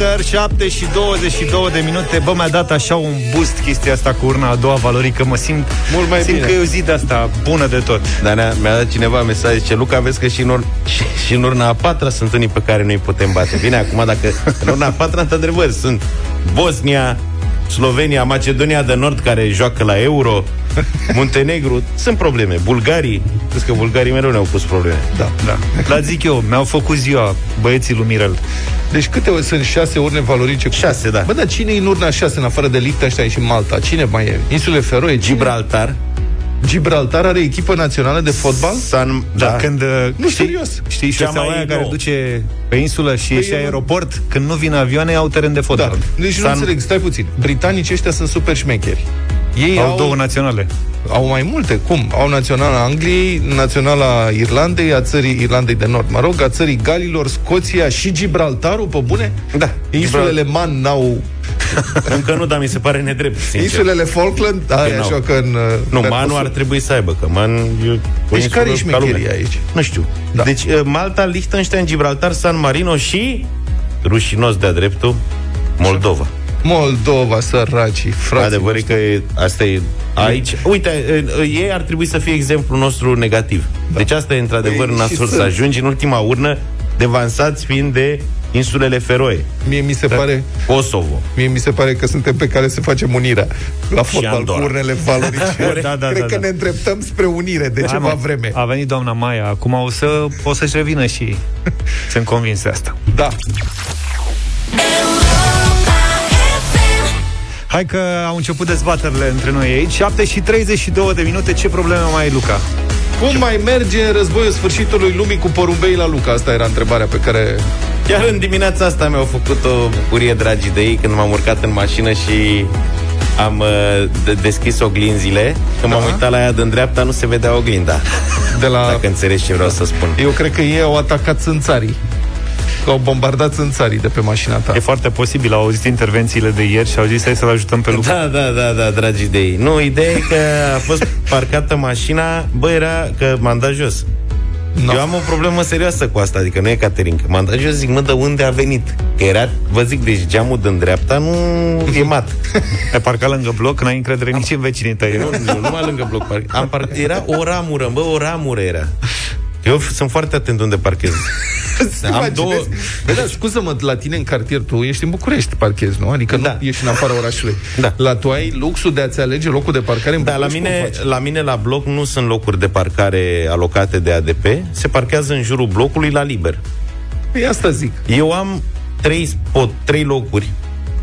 After 7 și 22 de minute Bă, mi-a dat așa un boost chestia asta cu urna a doua valorică Mă simt, Mult mai simt bine. că e o zi de asta bună de tot Dar ne-a, mi-a dat cineva mesaj, zice, Luca, vezi că și în, ur- și, și în urna a patra sunt unii pe care noi putem bate. Bine, acum dacă în urna a patra, într-adevăr, sunt Bosnia, Slovenia, Macedonia de Nord, care joacă la Euro, Muntenegru, sunt probleme. Bulgarii, crezi că bulgarii mereu ne-au pus probleme. Da, da La zic eu, mi-au făcut ziua băieții lui Mirel Deci câte ori sunt șase urne valorice? Șase, da. Bă, dar cine e în urna șase, în afară de Liechtenstein și Malta? Cine mai e? Insule Feroe? Cine? Gibraltar, Gibraltar are echipă națională de fotbal? San, Da, da, când, Nu, știi, serios. Știi Cea șoseaua mai aia care nouă. duce pe insulă și e și e- aeroport Când nu vin avioane, au teren de Da. fotbal Deci nu San- înțeleg, stai puțin. Britanicii ăștia sunt super șmecheri. Ei Au au, două naționale au mai multe. Cum? Au naționala Angliei, naționala Irlandei, a țării Irlandei de Nord, mă rog, a țării Galilor, Scoția și Gibraltarul, pe bune? Da. Insulele Man n-au... Încă nu, dar mi se pare nedrept, sincer. Insulele Falkland, aia n-au. așa că în... uh, Nu, Mercosur. Manu ar trebui să aibă, că Man e o Deci insulă care e ca șmecheria lumea. aici? Nu știu. Da. Deci uh, Malta, Liechtenstein, Gibraltar, San Marino și rușinos de-a dreptul Moldova. Moldova, săracii, frații. Adevărul e că e, asta e aici. Uite, uh, uh, ei ar trebui să fie exemplul nostru negativ. Deci asta e într-adevăr Ei, și nasol să sunt. ajungi în ultima urnă devansați fiind de insulele Feroe, Mie mi se pare... Kosovo. Mie mi se pare că suntem pe care să facem unirea la fotbal cu Andorra. urnele valorice. Da, da, Cred da, că da. ne îndreptăm spre unire de Hai, ceva mă, vreme. A venit doamna Maia Acum o, să, o să-și revină și ei Sunt convins de asta Da. Hai că au început dezbaterile între noi aici 7 și 32 de minute Ce probleme mai ai, Luca? Cum mai merge în războiul sfârșitului lumii cu porumbei la Luca? Asta era întrebarea pe care... Chiar în dimineața asta mi-au făcut o bucurie dragii de ei când m-am urcat în mașină și am uh, de- deschis oglinzile. Când m-am Da. uitat la ea de dreapta, nu se vedea oglinda. De la... Dacă înțelegi ce vreau să spun. Eu cred că ei au atacat țânțarii. Că au bombardat țânțarii de pe mașina ta. E foarte posibil, au auzit intervențiile de ieri și au zis hai să-l ajutăm pe Luca. Da, da, da, da, dragii de ei. Nu, ideea e că a fost parcată mașina, bă, era că m-am dat jos. No. Eu am o problemă serioasă cu asta, adică nu e Caterinca. M-am dat jos, zic, mă, de unde a venit? Că era, vă zic, deci geamul din dreapta nu e mat. Ai parcat lângă bloc, n-ai încredere nici în vecinii tăi. Nu, nu? nu, numai lângă bloc parc. Am parc... Era o ramură, bă, o ramură era. Eu f- sunt foarte atent unde parchez. Am două... Bă, da, scuză-mă, la tine în cartier tu ești în București, parchezi, nu? Adică Da. nu ești în afara orașului. Da. La tu ai luxul de a-ți alege locul de parcare în Da, la București? mine, Cum faci? la mine la bloc nu sunt locuri de parcare alocate de ADP, se parchează în jurul blocului la liber. Păi asta zic. Eu am trei spot, trei locuri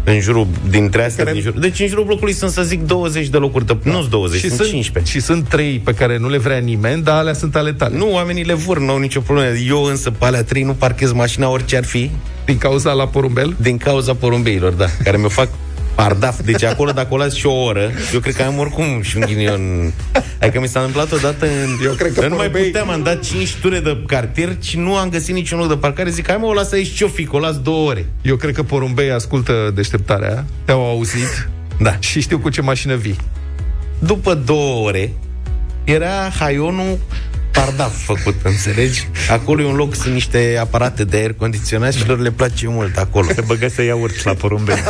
în jurul, dintre astea Care- din jur. Deci în jurul blocului sunt, să zic, 20 de locuri de... Nu 20, și sunt, sunt, 15. și sunt trei pe care nu le vrea nimeni, dar alea sunt ale tale. Nu, oamenii le vor, nu au nicio problemă. Eu însă pe alea trei nu parchez mașina orice ar fi, Din cauza la porumbel? din cauza porumbeilor, da, care mi-o fac pardaf. Deci acolo, dacă o las și o oră, eu cred că am oricum și un ghinion. Adică mi s-a întâmplat odată în... Eu cred că eu nu mai porumbei- puteam, am dat 5 ture de cartier și nu am găsit niciun loc de parcare. Zic, hai mă, o las aici ce-o fi, că o las două ore. Eu cred că porumbei ascultă deșteptarea, te-au auzit Da. și știu cu ce mașină vii. După două ore, era haionul pardaf făcut, înțelegi? Acolo e un loc, sunt niște aparate de aer condiționat și lor le place mult acolo. Te băgă să ia urt la porumbei.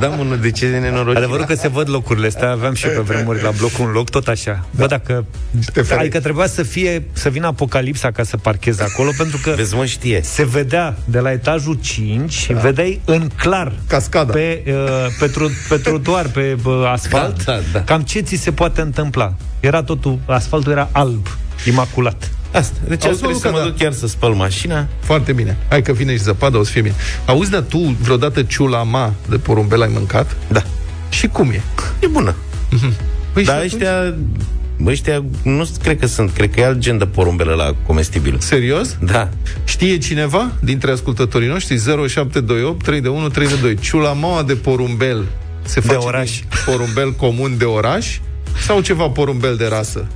Da, mă, nu, de ce de nenorocit? Adevărul că se văd locurile astea, aveam și pe vremuri la bloc un loc, tot așa. Bă, dacă... Te ferești. Adică trebuia să fie, să vină apocalipsa ca să parchezi acolo, pentru că Vezi, mă, știe. se vedea de la etajul 5, da. vedeai în clar Cascada. pe, uh, pe, tru, pe trotuar, pe uh, asfalt, Da, da, da. cam ce ți se poate întâmpla. Era totul, asfaltul era alb, imaculat. Asta. Deci Auzi, Auzi, trebuie Luca, să mă da. duc chiar să spăl mașina. Foarte bine. Hai că vine și zăpadă, o să fie bine. Auzi, dar tu vreodată ciulama de porumbel ai mâncat? Da. Și cum e? E bună. Păi și Dar atunci? ăștia, ăștia nu cred că sunt, cred că e alt gen de porumbelă la comestibil. Serios? Da. Știe cineva dintre ascultătorii noștri 0728 3 de 1 3 de 2 Ciulamaua de porumbel se De face oraș. din porumbel comun de oraș sau ceva porumbel de rasă?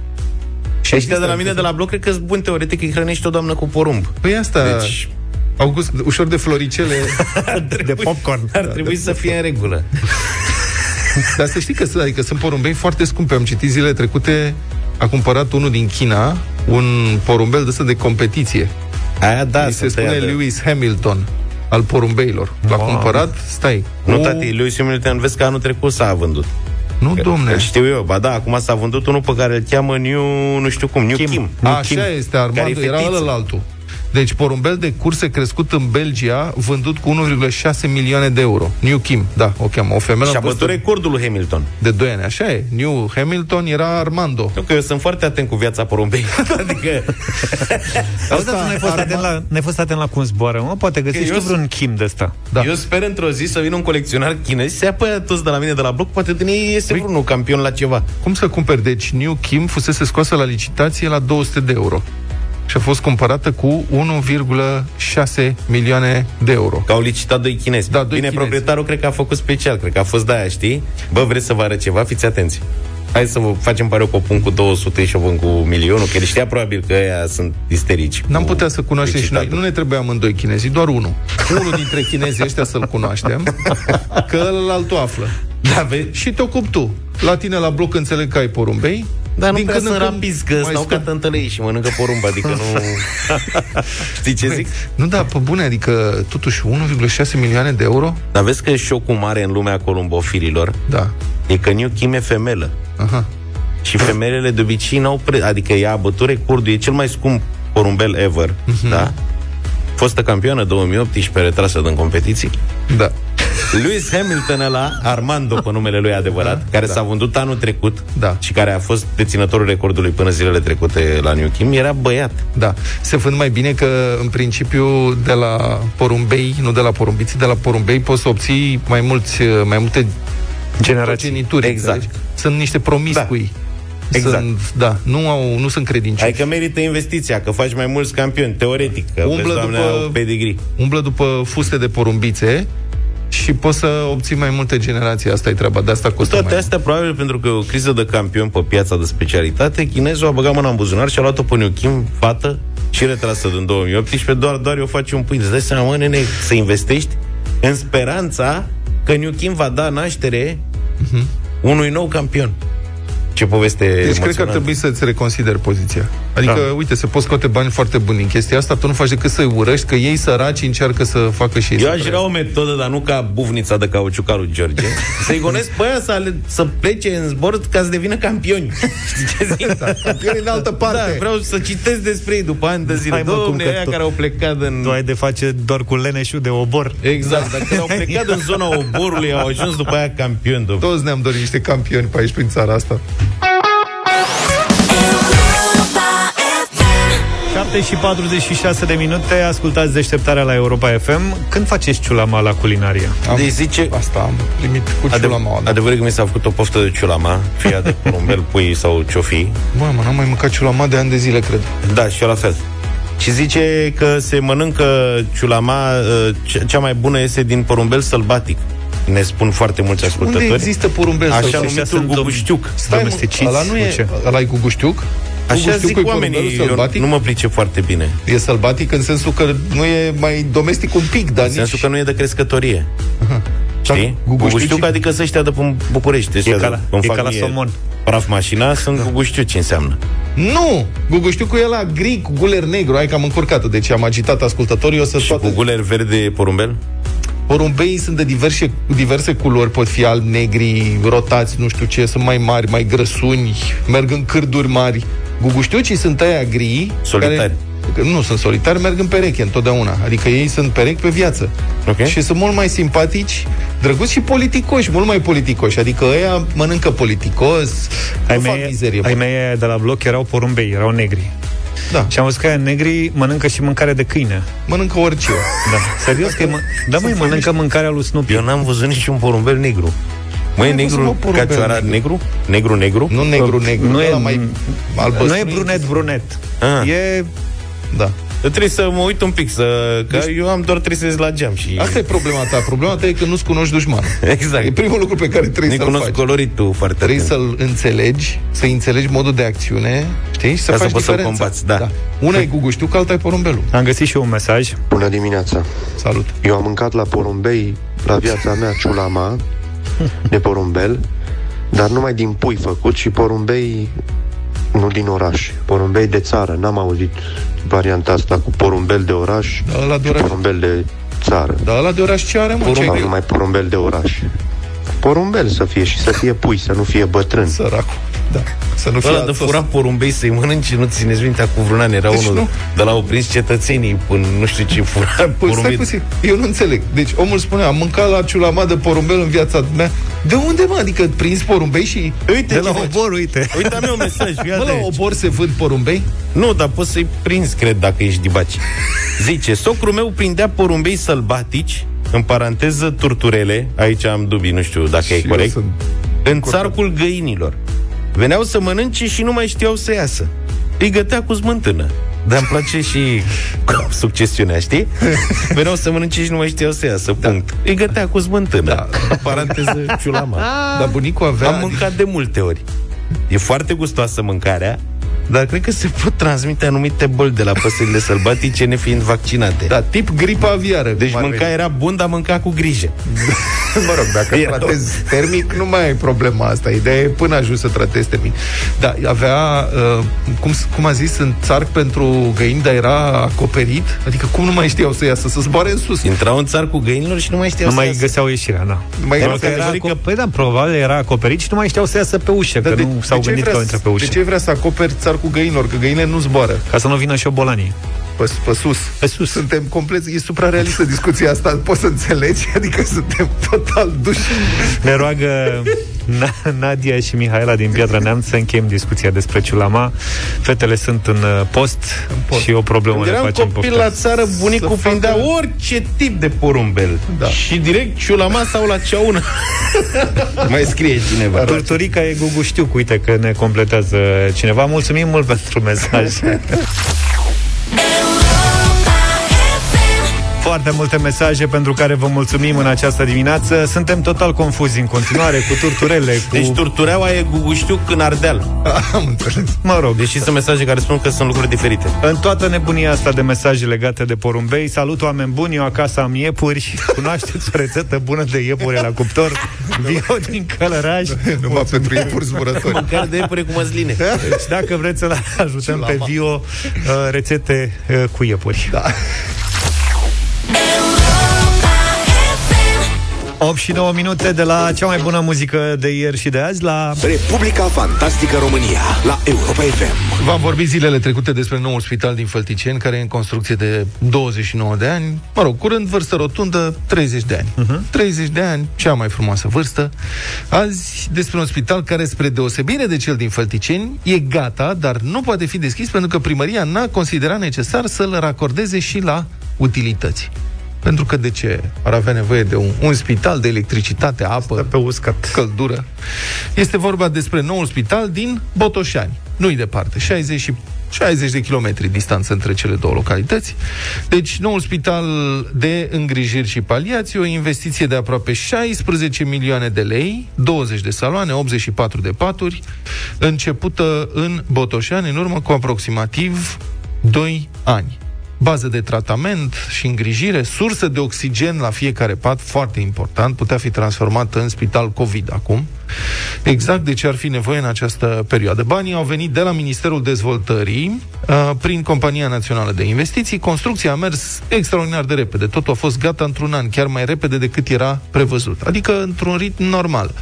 Și ăștia de la mine de la bloc, cred că sunt bun teoretic, îi hrănești o doamnă cu porumb. Păi asta deci... Deci August, ușor de floricele De popcorn. ar trebui să fie în regulă. Dar să știi că, sunt- adică sunt porumbei foarte scumpe Am citit zilele trecute A cumpărat unul din China Un porumbel de ăsta de competiție Aia da, Mi se sunt spune ăia de- Lewis Hamilton al porumbeilor. L-a Wow. cumpărat, stai. Nu, o- tati, Lewis Hamilton, vezi că anul trecut s-a vândut. Nu, domne. Îl știu eu, ba da, acum s-a vândut unul pe care îl cheamă New, nu știu cum, New Kim. Kim. Nu, Așa Kim, este, Armando, care e era fetiță. Ăla altul. Deci porumbel de curse crescut în Belgia, vândut cu 1,6 milioane de euro. New Kim, da, o cheamă, o femeie Și a în vârstă bătut recordul lui Hamilton. de 2 ani. Așa e. New Hamilton era Armando. Nu că eu sunt foarte atent cu viața porumbei. adică Auzi, dar tu n-ai fost, Arma- atent la, n-ai fost atent la cum zboară, mă? Poate găsești eu tu sunt- vreun Kim de ăsta. Da. eu sper într-o zi să vină un colecționar chinez, să ia pe aia toți de la mine de la bloc, poate din ei iese Păi- vreunul campion la ceva. Cum să cumperi? Deci New Kim fusese scoasă la licitație la 200 de euro și a fost cumpărată cu 1,6 milioane de euro. Că au licitat doi chinezi. Da, doi Bine, chinezi. proprietarul cred că a făcut special, cred că a fost de aia, știi? Bă, vreți să vă arăt ceva? Fiți atenți. Hai să vă facem pare că o pun cu 200 și o pun cu milionul, că el știa probabil că ăia sunt isterici. N-am cu putea să cunoaștem și noi. licitatul. Nu ne trebuie amândoi chinezii, doar unul. unul dintre chinezii ăștia să-l cunoaștem, că ălalt o află. Da, vezi? Și te ocupi tu. La tine la bloc înțeleg că ai porumbei. Dar nu Din prea când sunt în când rapizi, că mai stau ca scap- tântăle ei și mănâncă porumb, adică nu... Știi ce zic? Nu, da, pe bune, adică totuși 1,6 milioane de euro? Dar vezi că șocul mare în lumea columbofililor Da. e că New Kim e femelă. Aha. Și femelele de obicei n-au pre... Adică ea a bătut recordul, e cel mai scump porumbel ever, da? Fostă campioană 2018 retrasă din competiții. Da. Lewis Hamilton ăla, Armando pe numele lui adevărat, care da. s-a vândut anul trecut Da. și care a fost deținătorul recordului până zilele trecute la New Kim, era băiat. Da. Se vând mai bine că, în principiu, de la porumbei, nu de la porumbiți, de la porumbei poți să obții mai, mulți, mai multe Generații. genituri. Exact. înțelegi? Sunt niște promiscui. Da. Exact. Sunt, da, nu, au, nu sunt credincioși. Adică merită investiția, că faci mai mulți campioni, teoretic, că Umblă vezi, doamne, după- au pedigree. Umblă după fuste de porumbițe și poți să obții mai multe generații. Asta e treaba, de asta Cu costă toate mai astea, probabil pentru că e o criză de campion pe piața de specialitate, chinezul a băgat mâna în buzunar și a luat-o pe New Kim, fată, și retrasă din 2018, doar, doar eu face un pâine. Îți dai seama, mă, nene, să investești în speranța că New Kim va da naștere unui nou campion. Ce poveste Deci cred că ar emoționantă. trebui să-ți reconsideri poziția. Adică, Da. uite, se pot scoate bani foarte buni în chestia asta, tu nu faci decât să-i urăști, că ei săraci încearcă să facă și ei Eu să aș trăiască. vrea o metodă, dar nu ca buvnița de cauciuc al lui George, să-i gonesc pe aia să, ale, să plece în zbor ca să devină campioni. Știi ce zic? Campioni în altă parte. Da, vreau să citesc despre ei după ani de zile. Hai, mă, cum Domne, că aia tu- care au plecat din... Tu ai de face doar cu leneșul de obor. Exact, dacă au plecat în zona oborului, au ajuns după aia campioni. După... Toți ne-am dorit niște campioni pe aici, prin țara asta. 7 și 46 de minute, ascultați deșteptarea la Europa FM. Când faceți ciulama la culinarie? Am, Deci zice... Asta am primit cu Adev- ciulama. Da. adevărul că mi s-a făcut o poftă de ciulama, fie ea de porumbel, pui sau ce-o-fi. Bă, mă, n-am mai mâncat ciulama de ani de zile, cred. Da, și eu la fel. Și zice că se mănâncă ciulama, uh, ce- cea mai bună este din porumbel sălbatic. Ne spun foarte mulți Unde ascultători. există porumbel Așa sau numitul sunt dom- guguștiuc. Stai, mă, domesticiți, ăla nu cu e, ce? ăla e cu guștiuc? Așa Guguștiucul zic e oamenii, porumbelul eu sălbatic? nu mă pricep foarte bine. E sălbatic în sensul că nu e mai domestic un pic, dar În sensul nici... că nu e de crescătorie. Știi? guguștiuci- Guguștiuc, adică să ăștia de pe București. ăștia ca de- la- îmi e fac ca la mie somon. Praf mașina, sunt da. guguștiu ce înseamnă. Nu! Guguștiucul e la gri cu guler negru. Hai că am încurcat deci am agitat ascultătorii. O să Și toate... cu guler verde porumbel? Porumbeii sunt de diverse, diverse culori, pot fi albi, negri, rotați, nu știu ce, sunt mai mari, mai grăsuni, merg în cârduri mari. Guguștiucii sunt aia gri. Solitari. Care, nu sunt solitari, merg în pereche întotdeauna. Adică ei sunt perechi pe viață. Ok. Și sunt mult mai simpatici, drăguți și politicoși, mult mai politicoși. Adică ăia mănâncă politicos, Ai nu fac mei, mizerie. ai mei aia de la bloc erau porumbei, erau negri. Da, Și am văzut că aia negri mănâncă și mâncare de câine. mănâncă orice. Da. Serios că e mă... Da, măi, mănâncă mâncarea lui Snoopy. Eu n-am văzut niciun porumbel negru. Măi, N-ai văzut, negru, mă, porumbel cacioara negru? negru? Negru, negru? Nu negru, negru, Nu e- ăla mai albăstrui. Nu e brunet, brunet. Ah. E... Da. Trebuie să mă uit un pic, să... că eu am doar trei la geam și... Asta e problema ta. Problema ta e că nu-ți cunoști dușmanul. Exact. E primul lucru pe care trebuie Nu să-l cunosc faci. coloritul foarte Trebuie atent. să-l înțelegi, să înțelegi modul de acțiune, știi? Și să Ca să faci poți să-l diferența. combați, da. Una e guguștiu, că alta e porumbelul. Am găsit și eu un mesaj. Bună dimineața! Salut. Eu am mâncat la porumbei, la viața mea, ciulama de porumbel, dar numai din pui făcut și porumbei nu din oraș, porumbei de țară. N-am auzit varianta asta cu porumbel de oraș Da, ăla de și oraș. porumbel de țară. Dar ăla de oraș ce are, mă? Ce Sau ai numai porumbel de oraș. Porumbel să fie și să fie pui, să nu fie bătrân. Săracul. Da. Să nu fie Ăla de altos. fura porumbei să-i mănânci, nu țineți minte, cu vreun an era Deci unul nu. de la au prins cetățenii până nu știu ce fura Păi stai porumbei. puțin, eu nu înțeleg. Deci omul spune, am mâncat la ciulama de porumbel în viața mea. De unde, mă? Adică prins porumbei și... Uite De la ce faci. obor, uite. Uite, am eu un mesaj, fii Bă, la atent. obor se vând porumbei? Nu, dar poți să-i prinzi, cred, dacă ești dibaci. Zice, socrul meu prindea porumbei sălbatici, în paranteză turturele, aici am dubii, nu știu dacă e Și eu corect, sunt în țarcul găinilor. Veneau să mănânce și nu mai știau să iasă. Îi gătea cu smântână. Dar îmi place și succesiunea, știi? Veneau să mănânce și nu mai știau să iasă, punct. Îi gătea cu smântână. Da. În paranteză, ciulama. Dar bunicul avea... Am mâncat de multe ori. E foarte gustoasă mâncarea, dar cred că se pot transmite anumite boli de la păsările sălbatice nefiind vaccinate. Da, tip gripa aviară. Deci cum ar mânca era bun, dar mânca cu grijă. veni. Mă rog, dacă Era- tratezi termic, nu mai ai problema asta. Ideea e până ajungi să tratezi termic. Da, avea, uh, cum, cum a zis, în țarc pentru găini, dar era acoperit. Adică cum nu mai știau să iasă, să zboare în sus. Intrau în țar cu găinilor și nu mai știau Nu să mai iasă. găseau ieșirea, da. Mai Probabil găseau că era, ieșirea. aco- păi da, probabil era acoperit și nu mai știau să iasă pe ușă, Dar că nu s-au ce gândit că vrea au intrat pe să- ușă. De ce vrea să acoperi țarcul găinilor? Că găinile nu zboară Ca să nu vină șobolanii. pe, pe sus. Pe sus. Suntem complet... E suprarealistă discuția asta, poți să înțelegi? Adică suntem total duși. Ne roagă Na- Nadia și Mihaela din Piatra Neamț să încheiem discuția despre ciulama. Fetele sunt în uh, post, post. și o problemă Când le eram facem copil poftă. la țară, bunicul Să prindea facă- orice tip de porumbel. Da. Și direct ciulama sau la ceaună. mai scrie cineva. Turturica e Gugu știu, uite că ne completează cineva. Mulțumim mult pentru mesaj. Foarte multe mesaje pentru care vă mulțumim în această dimineață. Suntem total confuzi în continuare cu turturele, cu... Deci turtureaua e guguștiu în Ardeal. Am înțeles. mă rog, Deși sunt mesaje care spun că sunt lucruri diferite. În toată nebunia asta de mesaje legate de porumbei, salut oameni buni, eu acasă am iepuri, cunoașteți o rețetă bună de iepure la cuptor, Vio din Călăraș. Numai pentru iepuri zburători. Mâncare de iepure cu măsline. Deci dacă vreți să-l ajutăm pe Vio, uh, rețete uh, cu iepuri. Da. 8 și 9 minute de la cea mai bună muzică de ieri și de azi la... Republica Fantastică România la Europa FM. V-am vorbit zilele trecute despre noul spital din Fălticeni, care e în construcție de 29 de ani. Mă rog, curând vârstă rotundă, 30 de ani. Uh-huh. 30 de ani, cea mai frumoasă vârstă. Azi despre un spital care, spre deosebire de cel din Fălticeni, e gata, dar nu poate fi deschis pentru că primăria n-a considerat necesar să-l racordeze și la utilități. Pentru că de ce ar avea nevoie de un, un spital de electricitate, apă, Pe uscat. căldură. Este vorba despre noul spital din Botoșani. Nu-i departe, 60 și 60 de kilometri distanță între cele două localități. Deci, noul spital de îngrijiri și paliații, o investiție de aproape 16 milioane de lei, 20 de saloane, 84 de paturi, începută în Botoșani în urmă cu aproximativ 2 ani bază de tratament și îngrijire, sursă de oxigen la fiecare pat, foarte important, putea fi transformată în spital COVID acum. Exact de ce ar fi nevoie în această perioadă. Banii au venit de la Ministerul Dezvoltării uh, prin Compania Națională de Investiții. Construcția a mers extraordinar de repede. Totul a fost gata într-un an, chiar mai repede decât era prevăzut. Adică într-un ritm normal.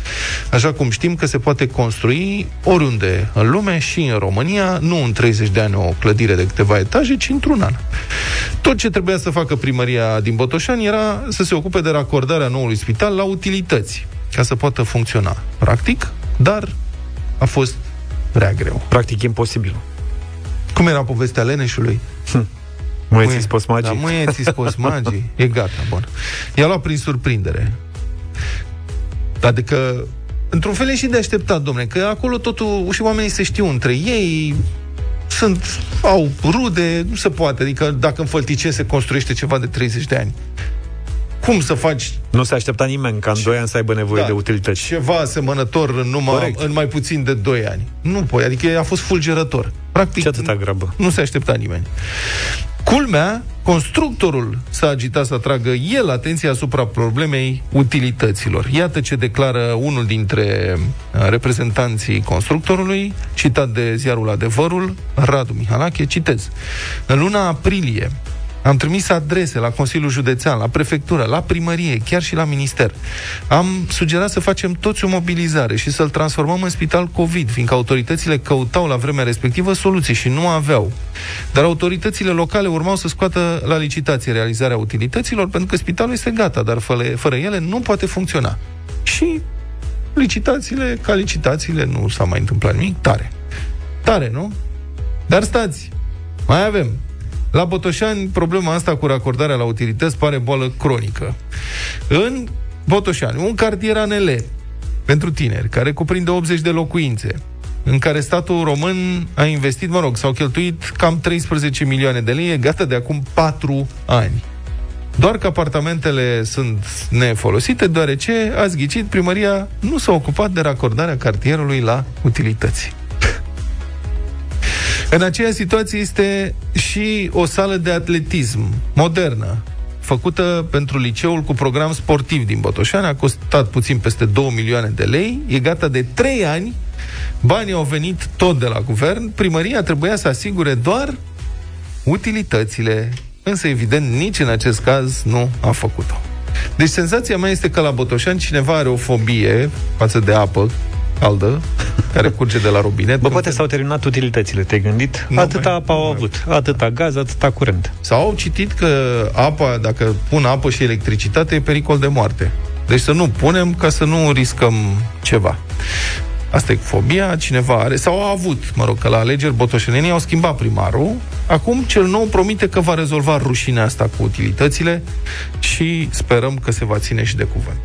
Așa cum știm că se poate construi oriunde în lume și în România, nu în 30 de ani o clădire de câteva etaje, ci într-un an. Tot ce trebuia să facă primăria din Botoșani era să se ocupe de racordarea noului spital la utilități, ca să poată funcționa practic, dar a fost prea greu. Practic imposibil. Cum era povestea Leneșului? Măieții spus magii. Da, măieții spus magii. E gata, bun. I-a luat prin surprindere. Adică, într-un fel e și de așteptat, domne, că acolo totul, și oamenii se știu între ei, sunt, au rude, nu se poate. Adică dacă în Fălticeni se construiește ceva de 30 de ani, cum să faci Nu se aștepta nimeni ca în 2 ani să aibă nevoie de utilități. ceva asemănător în, numai, Corect. în mai puțin de 2 ani? Nu poți, adică a fost fulgerător. Practic, Ce atâta grabă? nu se aștepta nimeni. Culmea, constructorul s-a agitat să atragă el atenția asupra problemei utilităților. Iată ce declară unul dintre uh, reprezentanții constructorului, citat de ziarul Adevărul, Radu Mihalache, citez. În luna aprilie Am trimis adrese la Consiliul Județean, la prefectură, la primărie, chiar și la minister. Am sugerat să facem toți o mobilizare și să-l transformăm în spital COVID, fiindcă autoritățile căutau la vremea respectivă soluții și nu aveau. Dar autoritățile locale urmau să scoată la licitație realizarea utilităților, pentru că spitalul este gata, dar fără, fără ele nu poate funcționa. Și licitațiile, ca licitațiile, nu s-a mai întâmplat nimic. Tare. Tare, nu? Dar stați, mai avem. La Botoșani, problema asta cu racordarea la utilități pare boală cronică. În Botoșani, un cartier ANL pentru tineri, care cuprinde 80 de locuințe, în care statul român a investit, mă rog, s-au cheltuit cam 13 milioane de lei, e gata de acum 4 ani. Doar că apartamentele sunt nefolosite, deoarece, ați ghicit, primăria nu s-a ocupat de racordarea cartierului la utilități. În aceeași situație este și o sală de atletism modernă, făcută pentru liceul cu program sportiv din Botoșani, a costat puțin peste 2 milioane de lei, e gata de 3 ani, banii au venit tot de la guvern, primăria trebuia să asigure doar utilitățile, însă evident nici în acest caz nu a făcut-o. Deci senzația mea este că la Botoșani cineva are o fobie față de apă caldă, care curge de la robinet. Bă, poate s-au terminat utilitățile, te-ai gândit? Nu atâta mai- apă au nu mai- avut, atâta gaz, atâta curent. Sau au citit că apa, dacă pun apă și electricitate, e pericol de moarte. Deci să nu punem ca să nu riscăm ceva. Asta e fobia, cineva are, sau a avut, mă rog, că la alegeri botoșenenii au schimbat primarul. Acum cel nou promite că va rezolva rușinea asta cu utilitățile și sperăm că se va ține și de cuvânt.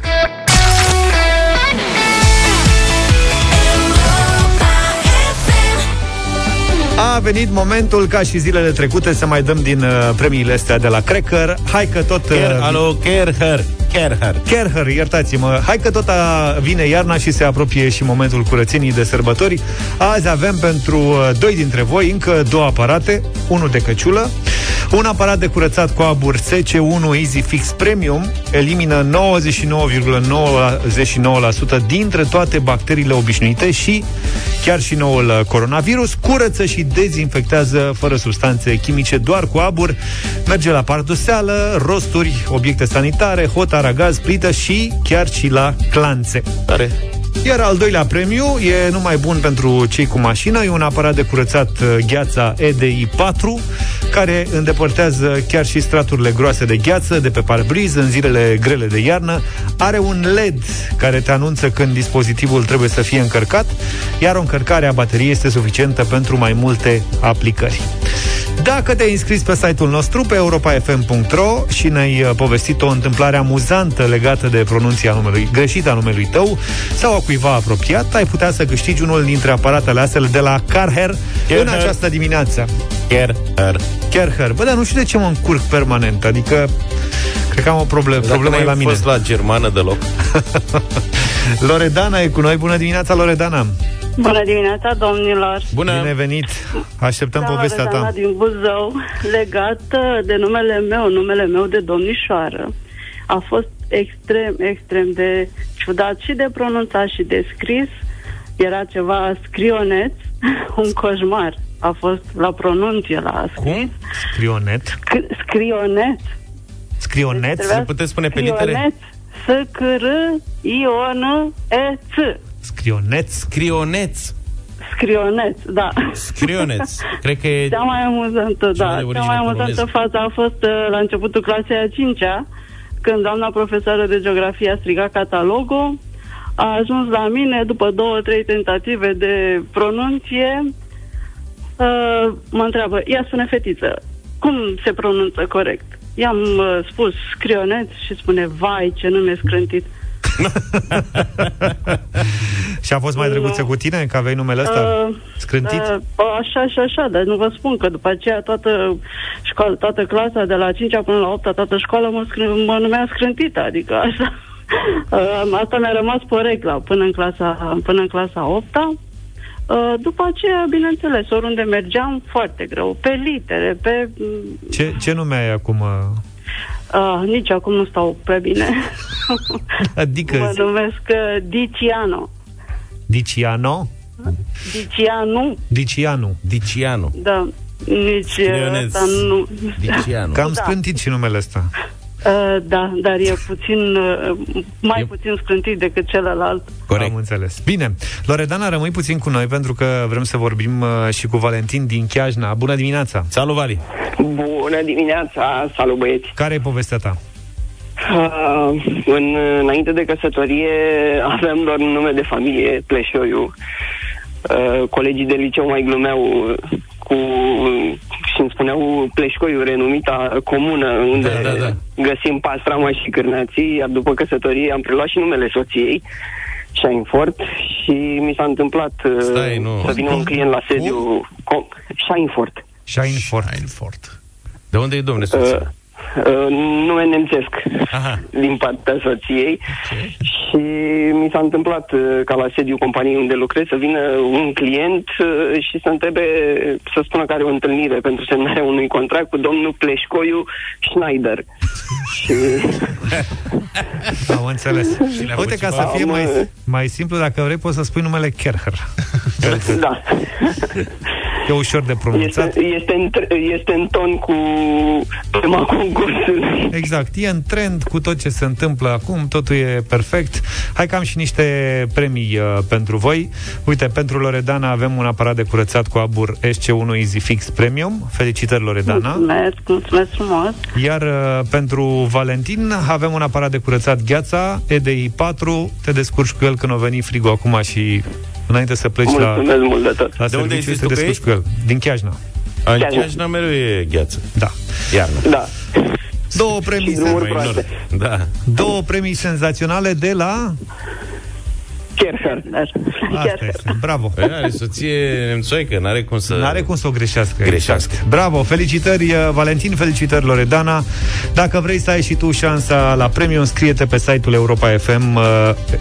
A venit momentul ca și zilele trecute să mai dăm din uh, premiile astea de la Cracker. Hai că tot... Uh, Ker, alo, Kerher, Kerher. Kerher, iertați-mă. Hai că tot a, vine iarna și se apropie și momentul curățenii de sărbători. Azi avem pentru uh, doi dintre voi încă două aparate, unul de căciulă, un aparat de curățat cu abur SC1 Easy Fix Premium elimină 99,99% dintre toate bacteriile obișnuite și chiar și noul uh, coronavirus, curăță și dezinfectează fără substanțe chimice, doar cu abur, merge la parduseală, rosturi, obiecte sanitare, hot, aragaz, plită și chiar și la clanțe. Tare. Iar al doilea premiu e numai bun pentru cei cu mașină, e un aparat de curățat uh, gheața EDI 4, care îndepărtează chiar și straturile groase de gheață de pe parbriz în zilele grele de iarnă. Are un LED care te anunță când dispozitivul trebuie să fie încărcat, iar o încărcare a bateriei este suficientă pentru mai multe aplicări. Dacă te-ai înscris pe site-ul nostru, pe europafm.ro și ne-ai uh, povestit o întâmplare amuzantă legată de pronunția numelui, greșită a numelui tău sau a cuiva apropiat, ai putea să câștigi unul dintre aparatele astea de la Carher în Kerher. această dimineață. Kerher. Carher. Bă, dar nu știu de ce mă încurc permanent, adică cred că am o problemă, problemă Dacă e la n-ai mine. fost la germană deloc. Loredana e cu noi. Bună dimineața, Loredana! Bună dimineața, domnilor! Bună. Bine venit! Așteptăm Da, povestea Loredana ta. din Buzău, legat uh, de numele meu, numele meu de domnișoară. A fost extrem, extrem de ciudat și de pronunțat și de scris. Era ceva scrioneț, un coșmar. A fost la pronunție, la scris. Cum? Scrionet. Sc- scrioneț. Scrionet. Trebuia le puteți spune pe litere? scrioneț, S, C, R, I, O, N, E, Ț. Scrioneț. Scrioneț. Scrioneț, da. Scrioneț. Cred că e... Cea mai amuzantă, Ceva da. de Cea origine mai amuzantă poloneză. fază a fost uh, la începutul clasei a cincea, când doamna profesoară de geografie a strigat catalogul, a ajuns la mine după două, trei tentative de pronunție, uh, mă întreabă, ia spune fetiță, cum se pronunță corect? I-am uh, spus scrioneț și spune, vai, ce nume scrântit. Și a fost mai drăguță Nu. cu tine, că aveai numele ăsta? Uh, Scrântit? Uh, așa și așa, dar nu vă spun că după aceea toată școala, toată clasa de la 5 până la 8 toată școala mă, scr- mă numea scrântită, adică asta, uh, asta mi-a rămas porecla până în clasa, până în clasa 8 Uh, după aceea, bineînțeles, oriunde mergeam, foarte greu. Pe litere, pe... Ce, ce nume ai acum? Uh, nici acum nu stau prea bine. Adică mă zi- numesc uh, Diciano. Diciano? Dicianu, Dicianu. Dicianu. da. Nici Ioneț ăsta nu... Dicianu. Cam Da. scântit și numele ăsta. Uh, da, dar e puțin, uh, mai E- puțin scrântit decât celălalt. Corect. Am înțeles. Bine. Loredana, rămâi puțin cu noi pentru că vrem să vorbim uh, și cu Valentin din Chiajna. Bună dimineața! Salut, Vali! Bună dimineața, salut băieți! Care e povestea ta? Uh, în, înainte de căsătorie aveam doar un nume de familie, Pleșoiu. Uh, colegii de liceu mai glumeau cu și îmi spuneau Pleșcoiu, renumita comună unde Da, da, da. găsim pastrama și cârnații, iar după căsătorie am preluat și numele soției, Shinefort, și mi s-a întâmplat uh, Stai, nu. să vină un client la sediu com- Shinefort. Shinefort. Einfort. De unde e, domnule Uh, soție? Uh, nume nemțesc Aha. din partea soției și mi s-a întâmplat uh, ca la sediu companiei unde lucrez să vină un client uh, și să întrebe, să spună că are o întâlnire pentru semnarea unui contract cu domnul Pleșcoiu Schneider. și Am înțeles. le-a Uite, făcut ca și să pe- fie Am, mai, uh, mai simplu, dacă vrei, poți să spui numele Kerher. da, E ușor de pronunțat. este, este, în, tr- este în ton cu tema concursului. Exact, e în trend cu tot ce se întâmplă acum, totul e perfect. Hai că am și niște premii uh, pentru voi. Uite, pentru Loredana avem un aparat de curățat cu abur SC1 EasyFix Premium. Felicitări, Loredana. Mulțumesc, mulțumesc frumos. Iar uh, pentru Valentin avem un aparat de curățat gheața EDI 4. Te descurci cu el când o veni frigul acum și înainte să pleci la, Mulțumesc mult de tot. la De unde serviciu, ai zis te tu că descurci ești? cu el. Din Chiajna. În Chiar nu. Chiajna mereu e gheață. Da. Iarnă. Da. Două premii, Și drumuri Mai proaste. nord. Da. două premii senzaționale de la... Kerher. Asta este. Bravo. Păi are soție nemțoică, n-are cum să... N-are cum să o greșească. Greșească. Exact. Bravo, felicitări uh, Valentin, felicitări Loredana. Dacă vrei să ai și tu șansa la premiu, înscrie-te pe site-ul Europa FM, uh,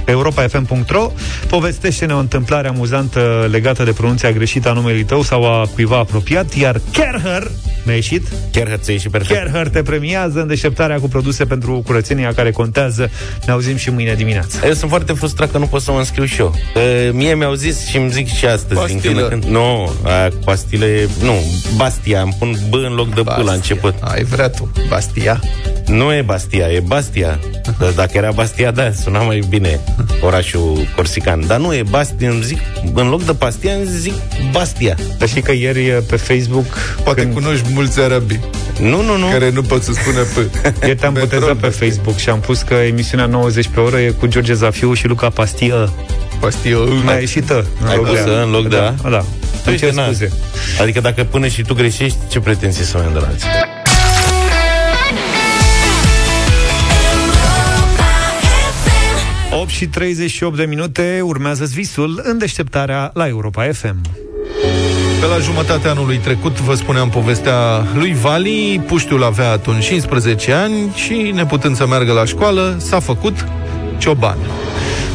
europafm.ro. Povestește-ne o întâmplare amuzantă legată de pronunția greșită a numelui tău sau a cuiva apropiat, iar Kerher, mi-a ieșit? Chiar hăței și perfect. Kerher te premiază în deșteptarea cu produse pentru curățenia care contează. Ne auzim și mâine dimineață. Eu sunt foarte frustrat că nu pot să mă înscriu și eu. Că mie mi-au zis și îmi zic și astăzi Pastilă. din când în când. Nu, aia cu pastile, nu, Bastia, îmi pun B în loc de P la început. Ai vrea tu. Bastia. Nu e Bastia, e Bastia. Că Dacă era Bastia, da, suna mai bine orașul corsican. Dar nu e Bastia, îmi zic, în loc de Pastia, îmi zic Bastia. Dar știi că ieri uh, pe Facebook Poate când cunoști mulți arabi Nu, nu, nu. care nu pot să spună P. Ieri te-am Petrol, botezat pe Bastia. Facebook și am pus că emisiunea 90 pe oră e cu George Zafiu și Luca Pastia. Pastia. Mai a ieșit ă, în Ai loc pus de a. în loc de a? Da, da. Îmi Uite, cer na. scuze. Adică dacă până și tu greșești, ce pretenții să mai am de la alții? FM. 8 și 38 de minute urmează visul în deșteptarea la Europa FM. Pe la jumătatea anului trecut vă spuneam povestea lui Vali, puștiul avea atunci 15 ani și neputând să meargă la școală, s-a făcut cioban.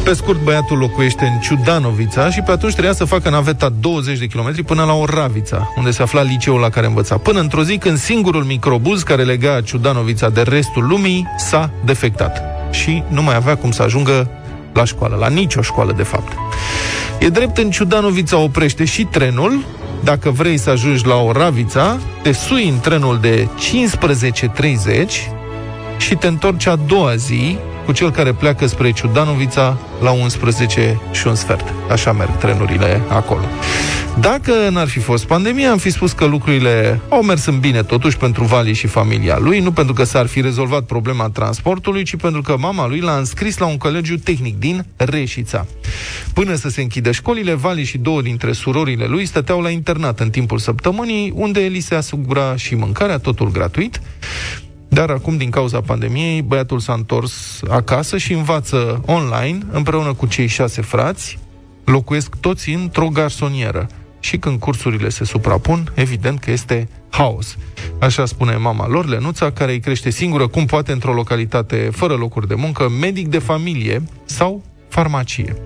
Pe scurt, băiatul locuiește în Ciudanovița și pe atunci trebuia să facă naveta 20 de kilometri până la Oravița, unde se afla liceul la care învăța. Până într-o zi când singurul microbuz care lega Ciudanovița de restul lumii s-a defectat și nu mai avea cum să ajungă la școală, la nicio școală de fapt. E drept, în Ciudanovița oprește și trenul. Dacă vrei să ajungi la Oravița, te sui în trenul de 15.30 și te întorci a doua zi cu cel care pleacă spre Ciudanovița la 11 și un sfert. Așa merg trenurile acolo. Dacă n-ar fi fost pandemia, am fi spus că lucrurile au mers în bine totuși pentru Vali și familia lui, nu pentru că s-ar fi rezolvat problema transportului, ci pentru că mama lui l-a înscris la un colegiu tehnic din Reșița. Până să se închidă școlile, Vali și două dintre surorile lui stăteau la internat în timpul săptămânii, unde li se asigura și mâncarea, totul gratuit. Dar acum, din cauza pandemiei, băiatul s-a întors acasă și învață online, împreună cu cei șase frați, locuiesc toți într-o garsonieră. Și când cursurile se suprapun, evident că este haos. Așa spune mama lor, Lenuța, care îi crește singură cum poate într-o localitate fără locuri de muncă, medic de familie sau farmacie.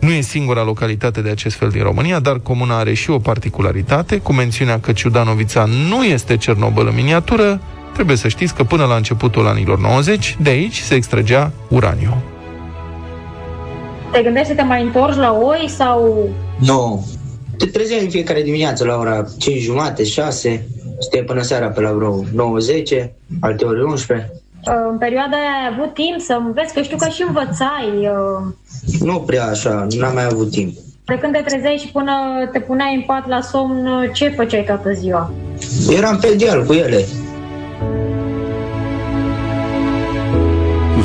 Nu e singura localitate de acest fel din România, dar comuna are și o particularitate, cu mențiunea că Ciudanovița nu este Cernobâl în miniatură, trebuie să știți că până la începutul anilor 90, de aici se extragea uraniu. Te gândești să te mai întorci la oi sau... Nu. te trezeai în fiecare dimineață la ora 5 jumate, 6, stai până seara pe la vreo 9-10, alte ori 11. În perioada aia ai avut timp să înveți, că știu că și învățai. uh, Nu prea așa, n-am mai avut timp. De când te trezeai și până te puneai în pat la somn, ce făceai toată ziua? Eram pe deal cu ele.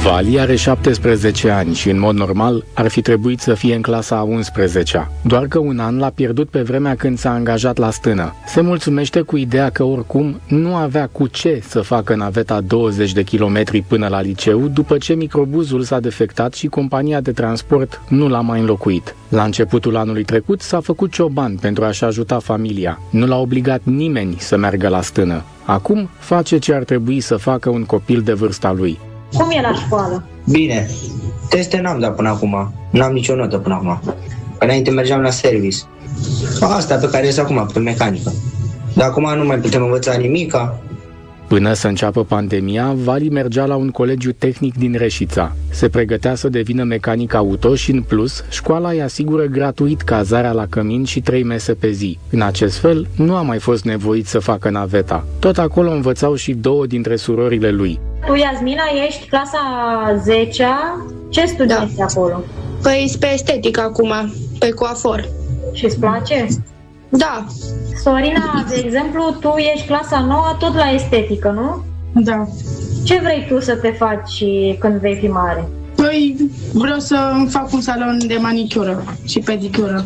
Vali are 17 ani și, în mod normal, ar fi trebuit să fie în clasa a 11-a. Doar că un an l-a pierdut pe vremea când s-a angajat la stână. Se mulțumește cu ideea că, oricum, nu avea cu ce să facă naveta 20 de kilometri până la liceu, după ce microbuzul s-a defectat și compania de transport nu l-a mai înlocuit. La începutul anului trecut s-a făcut cioban pentru a-și ajuta familia. Nu l-a obligat nimeni să meargă la stână. Acum face ce ar trebui să facă un copil de vârsta lui. Cum e la școală? Bine, teste n-am dat până acum. N-am nicio notă până acum. Că înainte mergeam la service. Asta pe care ies acum, pe mecanică. Dar acum nu mai putem învăța nimica. Până să înceapă pandemia, Vali mergea la un colegiu tehnic din Reșița. Se pregătea să devină mecanic auto și, în plus, școala îi asigură gratuit cazarea la cămin și trei mese pe zi. În acest fel, nu a mai fost nevoit să facă naveta. Tot acolo învățau și două dintre surorile lui. Tu, Iasmina, ești clasa 10-a. Ce studiezi da. acolo? Păi pe estetică acum, pe coafor. Și îți place? Da. Sorina, de exemplu, tu ești clasa 9 tot la estetică, nu? Da. Ce vrei tu să te faci când vei fi mare? Păi vreau să îmi fac un salon de manicură și pedicură.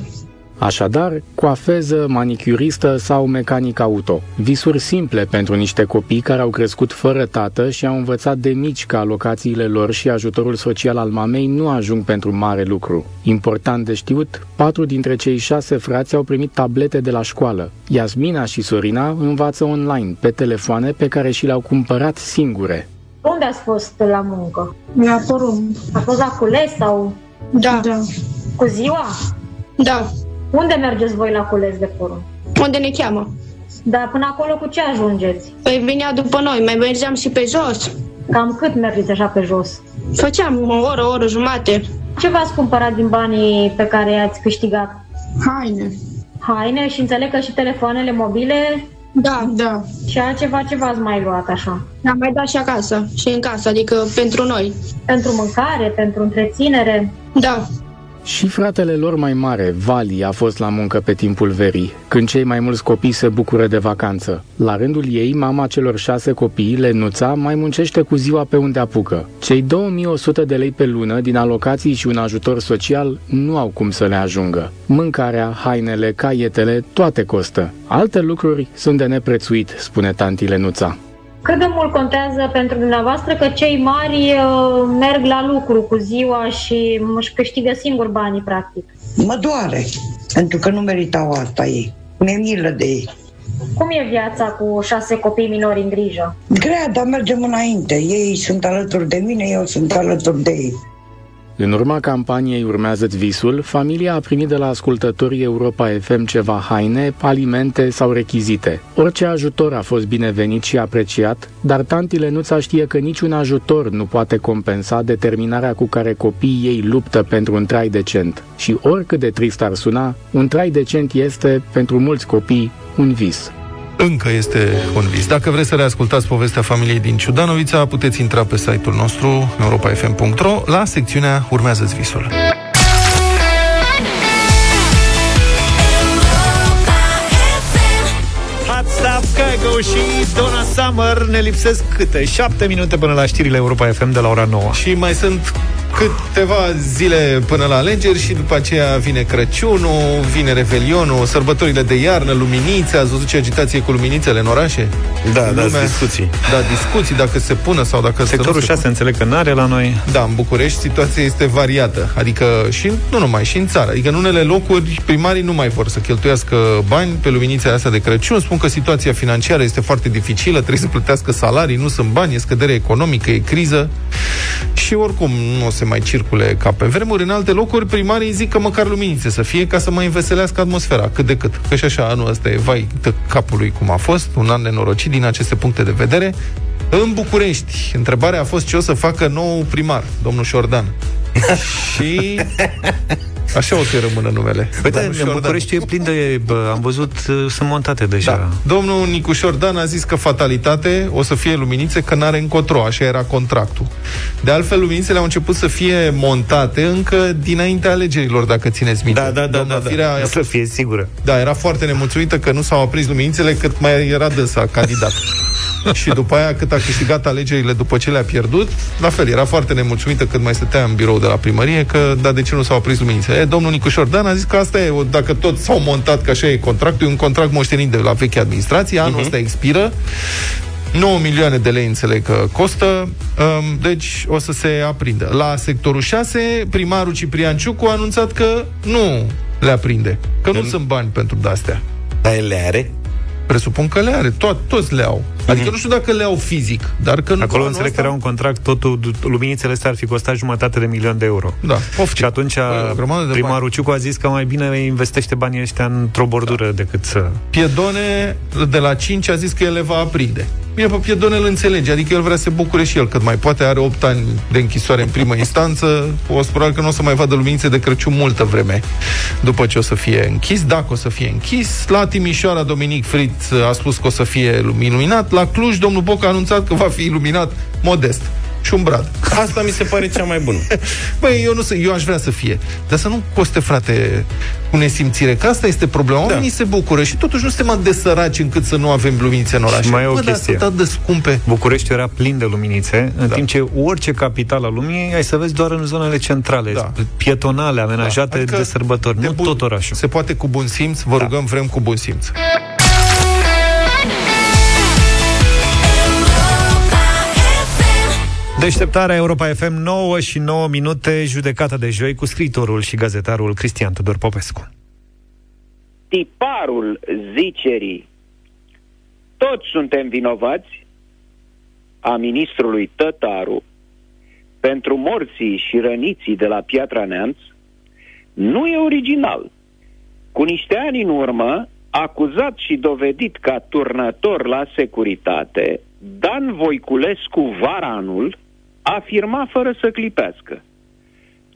Așadar, coafeză, manicuristă sau mecanic auto. Visuri simple pentru niște copii care au crescut fără tată și au învățat de mici că alocațiile lor și ajutorul social al mamei nu ajung pentru mare lucru. Important de știut, patru dintre cei șase frați au primit tablete de la școală. Iasmina și Sorina învață online, pe telefoane pe care și le-au cumpărat singure. Unde ați fost la muncă? La porumb. A fost la cules sau Da. da. cu ziua? Da. Unde mergeți voi la cules de porumb? Unde ne cheamă? Dar până acolo cu ce ajungeți? Păi venea după noi, mai mergeam și pe jos. Cam cât mergeți așa pe jos? Făceam o oră, o oră jumate. Ce v-ați cumpărat din banii pe care i-ați câștigat? Haine. Haine și înțeleg că și telefoanele mobile Da, da. și altceva ce v-ați mai luat așa? Am mai dat și acasă, și în casă, adică pentru noi. Pentru mâncare, pentru întreținere? Da. Și fratele lor mai mare, Vali, a fost la muncă pe timpul verii, când cei mai mulți copii se bucură de vacanță. La rândul ei, mama celor șase copii, Lenuța, mai muncește cu ziua pe unde apucă. Cei 2100 de lei pe lună din alocații și un ajutor social nu au cum să le ajungă. Mâncarea, hainele, caietele, toate costă. Alte lucruri sunt de neprețuit, spune tanti Lenuța. Cât de mult contează pentru dumneavoastră că cei mari uh, merg la lucru cu ziua și își câștigă singur banii, practic? Mă doare, pentru că nu meritau asta ei. Mi-e milă de ei. Cum e viața cu șase copii minori în grijă? Grea, dar mergem înainte. Ei sunt alături de mine, eu sunt alături de ei. În urma campaniei Urmează-ți visul, familia a primit de la ascultătorii Europa FM ceva haine, alimente sau rechizite. Orice ajutor a fost binevenit și apreciat, dar tantile nu știe că niciun ajutor nu poate compensa determinarea cu care copiii ei luptă pentru un trai decent. Și oricât de trist ar suna, un trai decent este, pentru mulți copii, un vis. Încă este un vis. Dacă vreți să reascultați povestea familiei din Ciudanovița, puteți intra pe site-ul nostru, europafm.ro, la secțiunea Urmează-ți visul. Hot Stuff Chicago și Donna Summer ne lipsesc câte? 7 minute până la știrile Europa FM de la ora 9. Și mai sunt câteva zile până la alegeri și după aceea vine Crăciunul, vine Revelionul, sărbătorile de iarnă, luminițe. Ați văzut ce agitație cu luminițele în orașe? Da, da, discuții. Da, discuții, dacă se pună sau dacă Sectorul 6 înțeleg că n-are la noi. Da, în București situația este variată. Adică și nu numai, și în țară. Adică în unele locuri primarii nu mai vor să cheltuiască bani pe luminițele astea de Crăciun. Spun că situația financiară este foarte dificilă, trebuie să plătească salarii, nu sunt bani, e scădere economică, e criză. Și oricum nu o se mai circule ca pe vremuri. În alte locuri, primarii zic că măcar luminițe să fie ca să mai înveselească atmosfera, cât de cât. Că și așa anul ăsta e vai de capului cum a fost, un an nenorocit din aceste puncte de vedere. În București, întrebarea a fost ce o să facă nou primar, domnul Șordan. și Așa o să rămână numele. Păi da, Domnul în Șordan. București e plin de... Bă, am văzut, uh, sunt montate deja. Da. Domnul Nicușor Dan a zis că fatalitate o să fie luminițe că n-are încotro, așa era contractul. De altfel, luminițele au început să fie montate încă dinaintea alegerilor, dacă țineți minte. Da, da, da, Doamna da, da. Firea a Să fie sigură. Da, era foarte nemulțumită că nu s-au aprins luminițele cât mai era dânsa candidat. și după aia, cât a câștigat alegerile după ce le-a pierdut, la fel, era foarte nemulțumită cât mai stătea în birou de la primărie, că, da, de ce nu s-au aprins luminițele? E, domnul Nicușor Dan a zis că asta e, o- dacă tot s-au montat, că așa e contractul, e un contract moștenit de la veche administrație, anul ăsta expiră, 9 milioane de lei înțeleg că costă, um, deci o să se aprindă. La sectorul 6, primarul Ciprian Ciucu a anunțat că nu le aprinde, că nu sunt bani pentru de-astea. Dar el le are? Presupun că le are, to- toți le au. Adică nu știu dacă le au fizic, dar că nu Acolo anul înțeleg că ăsta- era un contract, totul, luminițele astea ar fi costat jumătate de milion de euro. Da, Și atunci o grămadă de primarul Ciucu a zis că mai bine investește banii ăștia într-o bordură da. decât să... Piedone de la 5 a zis că el le va aprinde. Bine, pe Piedone îl înțelege, adică el vrea să se bucure și el cât mai poate, are 8 ani de închisoare în primă instanță, o să probabil că nu o să mai vadă luminițe de Crăciun multă vreme după ce o să fie închis, dacă o să fie închis. La Timișoara, Dominic Fritz a spus că o să fie iluminat, la Cluj, domnul Boc a anunțat că va fi iluminat modest și un brad. Asta mi se pare cea mai bună. Băi, eu, nu, sunt- eu aș vrea să fie. Dar să nu coste, frate, cu nesimțire, că asta este problema. Oamenii se bucură și totuși nu suntem atât de săraci încât să nu avem luminițe în oraș. Și mai e o Bă, dar chestie. sunt atât de scumpe. București era plin de luminițe, în da. timp ce orice capitală a lumii ai să vezi doar în zonele centrale, da. pietonale, amenajate da. Adică de sărbători, nu bun- tot orașul. Se poate cu bun simț, vă rugăm, vrem cu bun simț. Deșteptarea Europa FM 9 și 9 minute, judecata de joi cu scriitorul și gazetarul Cristian Tudor Popescu. tiparul zicerii toți suntem vinovați a ministrului Tătaru pentru morții și răniții de la Piatra Neamț nu e original. Cu niște ani în urmă, acuzat și dovedit ca turnător la securitate, Dan Voiculescu Varanul afirma fără să clipească.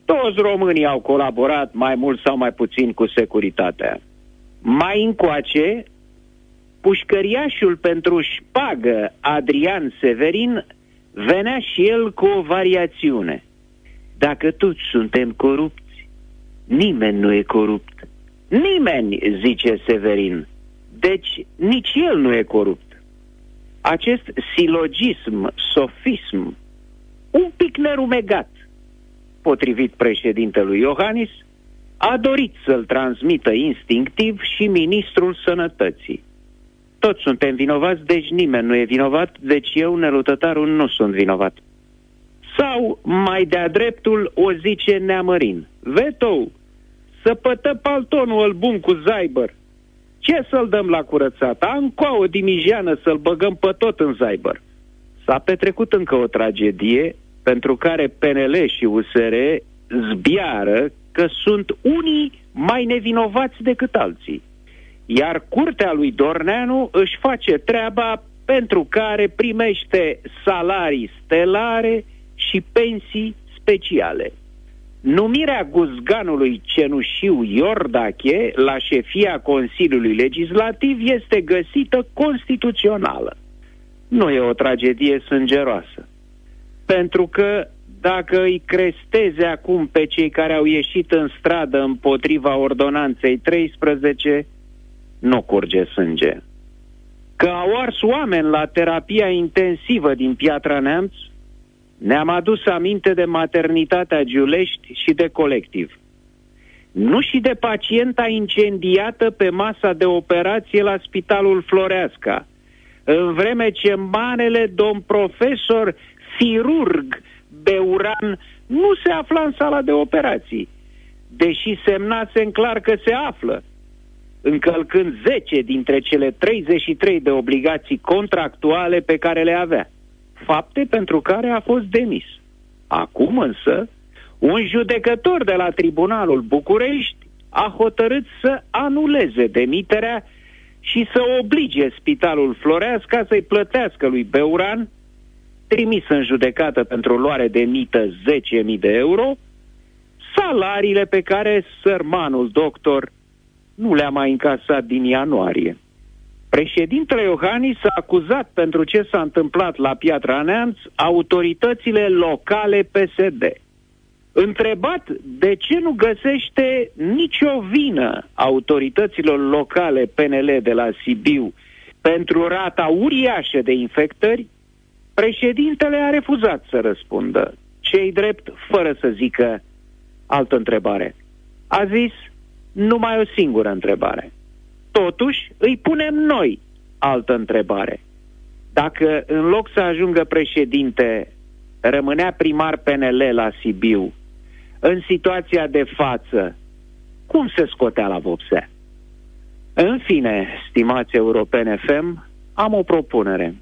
Toți românii au colaborat mai mult sau mai puțin cu securitatea. Mai încoace, pușcăriașul pentru șpagă Adrian Severin venea și el cu o variațiune. Dacă toți suntem corupți, nimeni nu e corupt. Nimeni, zice Severin. Deci nici el nu e corupt. Acest silogism, sofism, un pic nerumegat, potrivit președintelui Iohannis, a dorit să-l transmită instinctiv și ministrul sănătății. Toți suntem vinovați, deci nimeni nu e vinovat, deci eu, Nelu Tătaru, nu sunt vinovat. Sau, mai de-a dreptul, o zice Neamărin. Vetou, să pătă paltonul album cu Zaibăr. Ce să-l dăm la curățat? Ancoa o dimijeană să-l băgăm pe tot în Zaibăr. S-a petrecut încă o tragedie pentru care PNL și USR zbiară că sunt unii mai nevinovați decât alții. Iar curtea lui Dorneanu își face treaba pentru care primește salarii stelare și pensii speciale. Numirea guzganului cenușiu Iordache la șefia Consiliului Legislativ este găsită constituțională. Nu e o tragedie sângeroasă. Pentru că dacă îi cresteze acum pe cei care au ieșit în stradă împotriva ordonanței 13, nu curge sânge. Că au ars oameni la terapia intensivă din Piatra Neamț, ne-am adus aminte de maternitatea Giulești și de colectiv. Nu și de pacienta incendiată pe masa de operație la Spitalul Floreasca, în vreme ce manele domn profesor chirurg Beuran nu se afla în sala de operații, deși semnase în clar că se află, încălcând 10 dintre cele 33 de obligații contractuale pe care le avea, fapte pentru care a fost demis. Acum însă, un judecător de la Tribunalul București a hotărât să anuleze demiterea și să oblige Spitalul Floreasca să-i plătească lui Beuran, trimis în judecată pentru luare de mită 10.000 de euro, salariile pe care sărmanul doctor nu le-a mai încasat din ianuarie. Președintele Iohannis a acuzat pentru ce s-a întâmplat la Piatra Neamț autoritățile locale PSD. Întrebat de ce nu găsește nicio vină autorităților locale PNL de la Sibiu pentru rata uriașă de infectări, președintele a refuzat să răspundă. Cei drept, fără să zică altă întrebare. A zis numai o singură întrebare. Totuși, îi punem noi altă întrebare. Dacă în loc să ajungă președinte, rămânea primar PNL la Sibiu, în situația de față, cum se scotea la vopsea? În fine, stimați europene FM, am o propunere.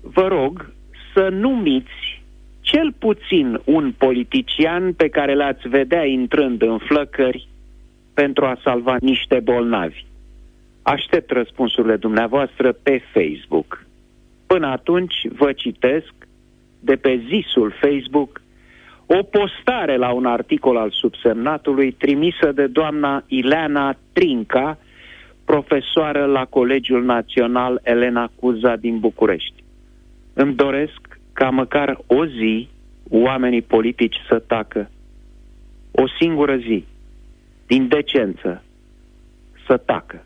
Vă rog să numiți cel puțin un politician pe care l-ați vedea intrând în flăcări pentru a salva niște bolnavi. Aștept răspunsurile dumneavoastră pe Facebook. Până atunci vă citesc de pe zisul Facebook o postare la un articol al subsemnatului trimisă de doamna Ileana Trinca, profesoară la Colegiul Național Elena Cuza din București. Îmi doresc ca măcar o zi oamenii politici să tacă. O singură zi, din decență, să tacă.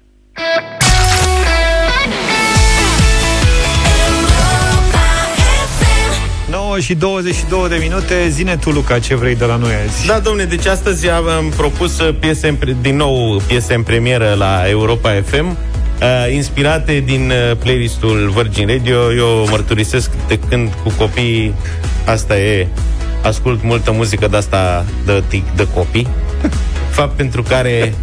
9 și 22 de minute. Zine tu, Luca, ce vrei de la noi azi? Da, domne, deci astăzi am propus uh, piese în, pre- din nou piese în premieră la Europa FM, uh, inspirate din uh, playlistul Virgin Radio. Eu mărturisesc de când cu copiii, asta e, ascult multă muzică de asta de, tic, de copii. Fapt pentru care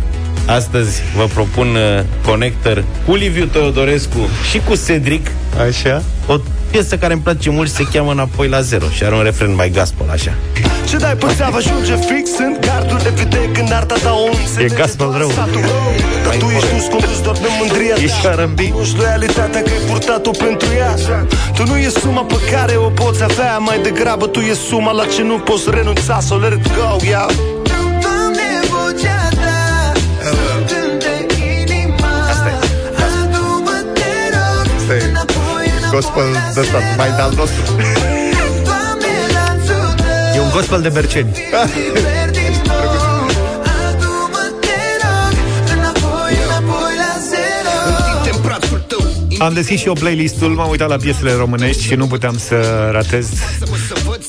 astăzi vă propun uh, Connector cu Liviu Teodorescu și cu Cedric. Așa. O piesă care îmi place mult se cheamă Înapoi la zero și are un refren mai gospel, așa. Ce dai pe țeavă ajunge fix în gardul de vide când arta ta o înțelege E gospel rău. Satul rău. Dar tu ești dus condus doar de mândria Ești ta R&B. Nu ești loialitatea că ai purtat-o pentru ea Tu nu e suma pe care o poți avea Mai degrabă tu e suma la ce nu poți renunța So let it go, yeah gospel de ăsta, mai de-al nostru. Doamne, lanțul tău E un gospel de berceni. Liber din nou Adu-mă, te rog Înapoi, înapoi la zero Tempratul tău Am deschis și eu playlistul, m-am uitat la piesele românești și nu puteam să ratez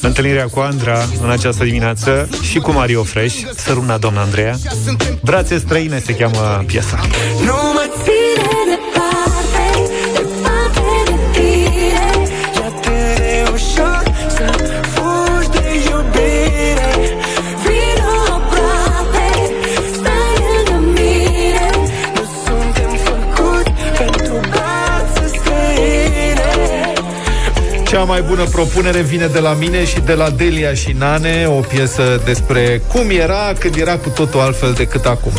întâlnirea cu Andra în această dimineață și cu Mario Fresh, Săruna doamna Andreea. Brațe străine se cheamă piesa. Nu mă ține Cea mai bună propunere vine de la mine și de la Delia și Nane, o piesă despre cum era când era cu totul altfel decât acum.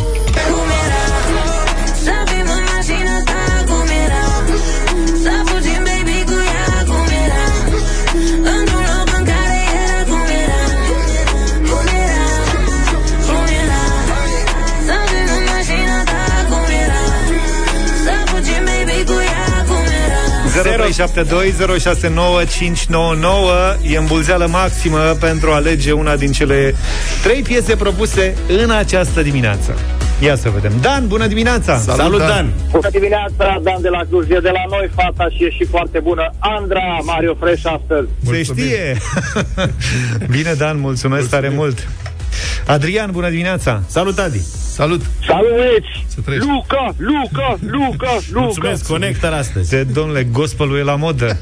0372069599 E îmbulzeală maximă pentru a alege una din cele trei piese propuse în această dimineață. Ia să vedem. Dan, bună dimineața! Salut, Salut, Dan. Dan! Bună dimineața, Dan de la Cluj, e de la noi, fata și e și foarte bună. Andra, Mario Fresh astăzi. Se știe! Bine, Dan, mulțumesc tare mult! Adrian, bună dimineața! Salut, Adi! Salut! Salut, băieți! Să trăiești. Luca, Luca, Luca, Luca! Mulțumesc, Connector astăzi. De, domnule, gospelul e la modă.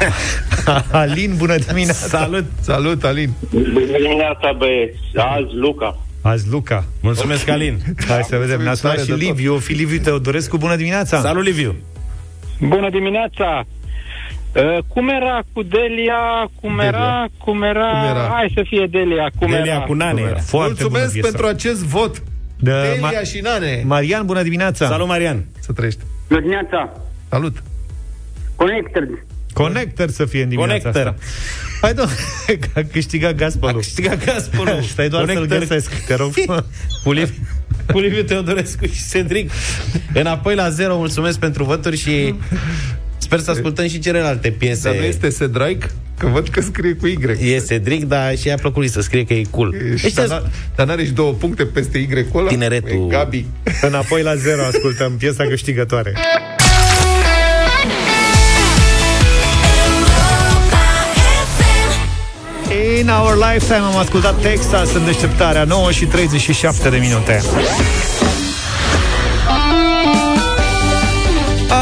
Alin, bună dimineața! Salut! Salut, Alin! Bună dimineața, băieți! Azi, Luca. Azi, Luca. Mulțumesc, Alin! Hai să vedem. Ne-a sunat Tare și de tot. Liviu, fi Liviu Teodorescu. Bună dimineața! Salut, Liviu! Bună dimineața! Uh, cum era cu Delia? Cum Delia. era? Cum era? Cum era? Hai să fie Delia. Cum Delia era? cu Nane era. Foarte bună Mulțumesc piesă. pentru acest vot! De Delia Ma- și Nane! Marian, bună dimineața! Salut, Marian! Să trăiești! Bună dimineața! Salut! Connector. Connector să fie în dimineața Connector. asta. Hai, domnule, că a câștigat Gaspolul. A câștigat Gaspolul. Stai doar să-l Connector. găsesc, te rog. Puliv, Puliviu Teodorescu și Cedric. Înapoi la zero, mulțumesc pentru voturi și sper să ascultăm și celelalte piese. Dar nu este Cedric? Că văd că scrie cu Y. E Cedric, dar și a plăcut lui să scrie că e cool. Deci, dar, n- dar n-are și două puncte peste Y ăla? Tineretul. E Gabi. Înapoi la zero ascultăm piesa câștigătoare. In our lifetime am ascultat Texas în deșteptarea 9 și 37 de minute.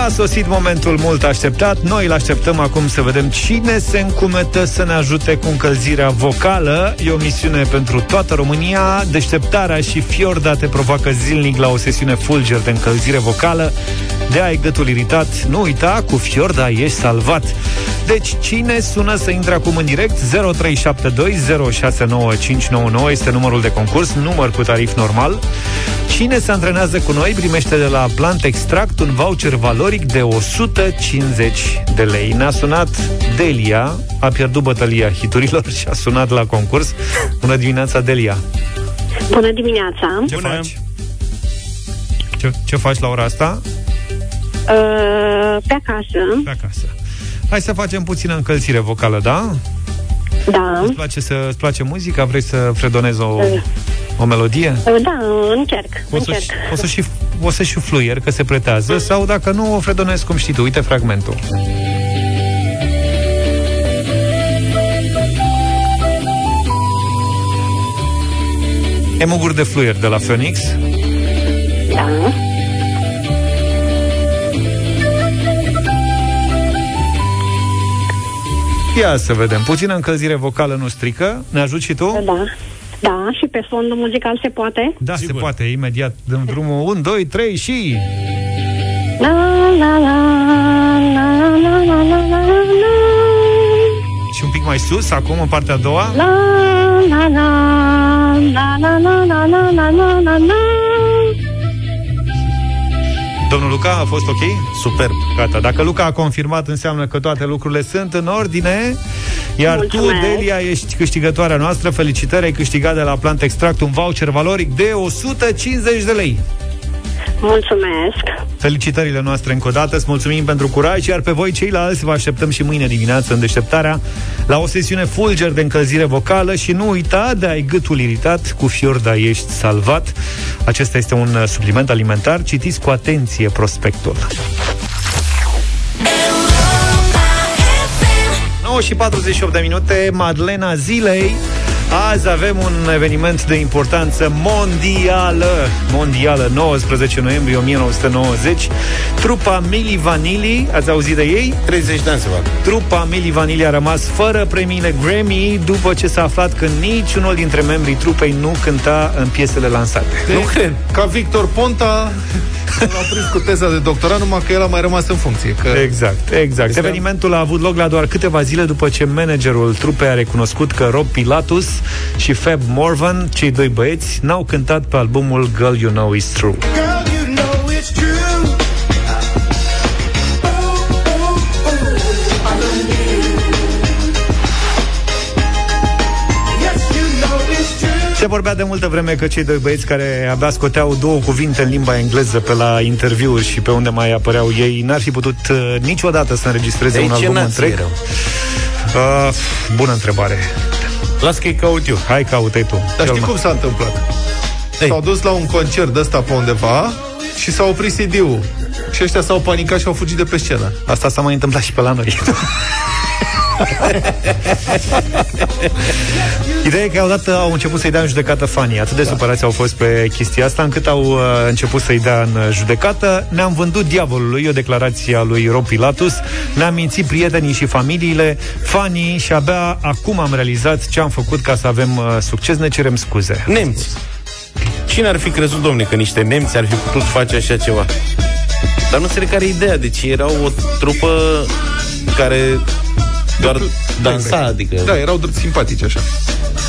A sosit momentul mult așteptat. Noi îl așteptăm acum să vedem cine se încumetă să ne ajute cu încălzirea vocală. E o misiune pentru toată România. Deșteptarea și Fiorda te provoacă zilnic la o sesiune fulger de încălzire vocală. De ai gâtul iritat, nu uita, cu Fiorda ești salvat. Deci, cine sună să intre acum în direct? 0372069599 este numărul de concurs, număr cu tarif normal. Cine se antrenează cu noi primește de la Plant Extract un voucher valoric de 150 de lei. Ne-a sunat Delia, a pierdut bătălia hiturilor și a sunat la concurs. Bună dimineața, Delia! Bună dimineața! Ce faci? Ce, ce faci la ora asta? Uh, pe acasă. Pe acasă. Hai să facem puțină încălzire vocală, da? Da. Îți place, să, îți place muzica? Vrei să fredonezi o, o melodie? Uh, Da, încerc. O să, încerc. și, o, să și, o să și fluier, că se pretează, sau dacă nu, o fredonezi cum știi tu. Uite fragmentul. Emuguri de fluier de la Phoenix. Da. Ia să vedem. Puțină încălzire vocală nu strică. Ne ajut și tu? Da. Da, și pe fondul muzical se poate? Da, se poate. Imediat dăm drumul 1, 2, 3 și... La, la, la, la, la, la, la, la, la, Și un pic mai sus, acum în partea a doua. la, la, la, la, la, la, la, la, la, la, la, la. Domnul Luca, a fost ok? Superb. Gata, dacă Luca a confirmat, înseamnă că toate lucrurile sunt în ordine. Iar Mulțumesc. tu, Delia, ești câștigătoarea noastră. Felicitări, ai câștigat de la Plant Extract un voucher valoric de 150 de lei. Mulțumesc! Felicitările noastre încă o dată, îți mulțumim pentru curaj, iar pe voi ceilalți vă așteptăm și mâine dimineață în deșteptarea la o sesiune fulger de încălzire vocală și nu uita de ai gâtul iritat, cu Fiorda ești salvat. Acesta este un uh, supliment alimentar, citiți cu atenție prospectul. 9 și 48 de minute, Madlena Zilei. Azi avem un eveniment de importanță mondială. Mondială, 19 noiembrie 1990. Trupa Mili Vanilli, ați auzit de ei? 30 de ani se fac. Trupa Mili Vanilli a rămas fără premiile Grammy după ce s-a aflat că niciunul dintre membrii trupei nu cânta în piesele lansate. Nu cred. Ca Victor Ponta l-au prins cu teza de doctorat, numai că el a mai rămas în funcție. Că... Exact, exact. Este- Evenimentul a avut loc la doar câteva zile după ce managerul trupei a recunoscut că Rob Pilatus și Fab Morvan, cei doi băieți, n-au cântat pe albumul Girl You Know Is True. Se vorbea de multă vreme că cei doi băieți care abia scoteau două cuvinte în limba engleză pe la interviuri și pe unde mai apăreau ei, n-ar fi putut uh, niciodată să înregistreze Ei, un ce album nație întreg. erau? Uh, bună întrebare. Las că-i caut eu. Hai, caută tu. Dar Cel știi mai- cum s-a întâmplat? S-au dus la un concert de ăsta pe undeva și s-a oprit CD-ul. Și ăștia s-au panicat și au fugit de pe scenă. Asta s-a mai întâmplat și pe la noi. Ideea e că odată au început să-i dea în judecată fanii. Atât de da. supărați au fost pe chestia asta, încât au uh, început să-i dea în uh, judecată. Ne-am vândut diavolului, o declarație a lui Rob Pilatus. Ne-am mințit prietenii și familiile, fanii și abia acum am realizat ce am făcut ca să avem uh, succes. Ne cerem scuze. Nemți. Cine ar fi crezut, domne, că niște nemți ar fi putut face așa ceva? Dar nu înțeleg care e ideea. Deci erau o trupă care Doar dansa, adică... Da, erau drept simpatici așa.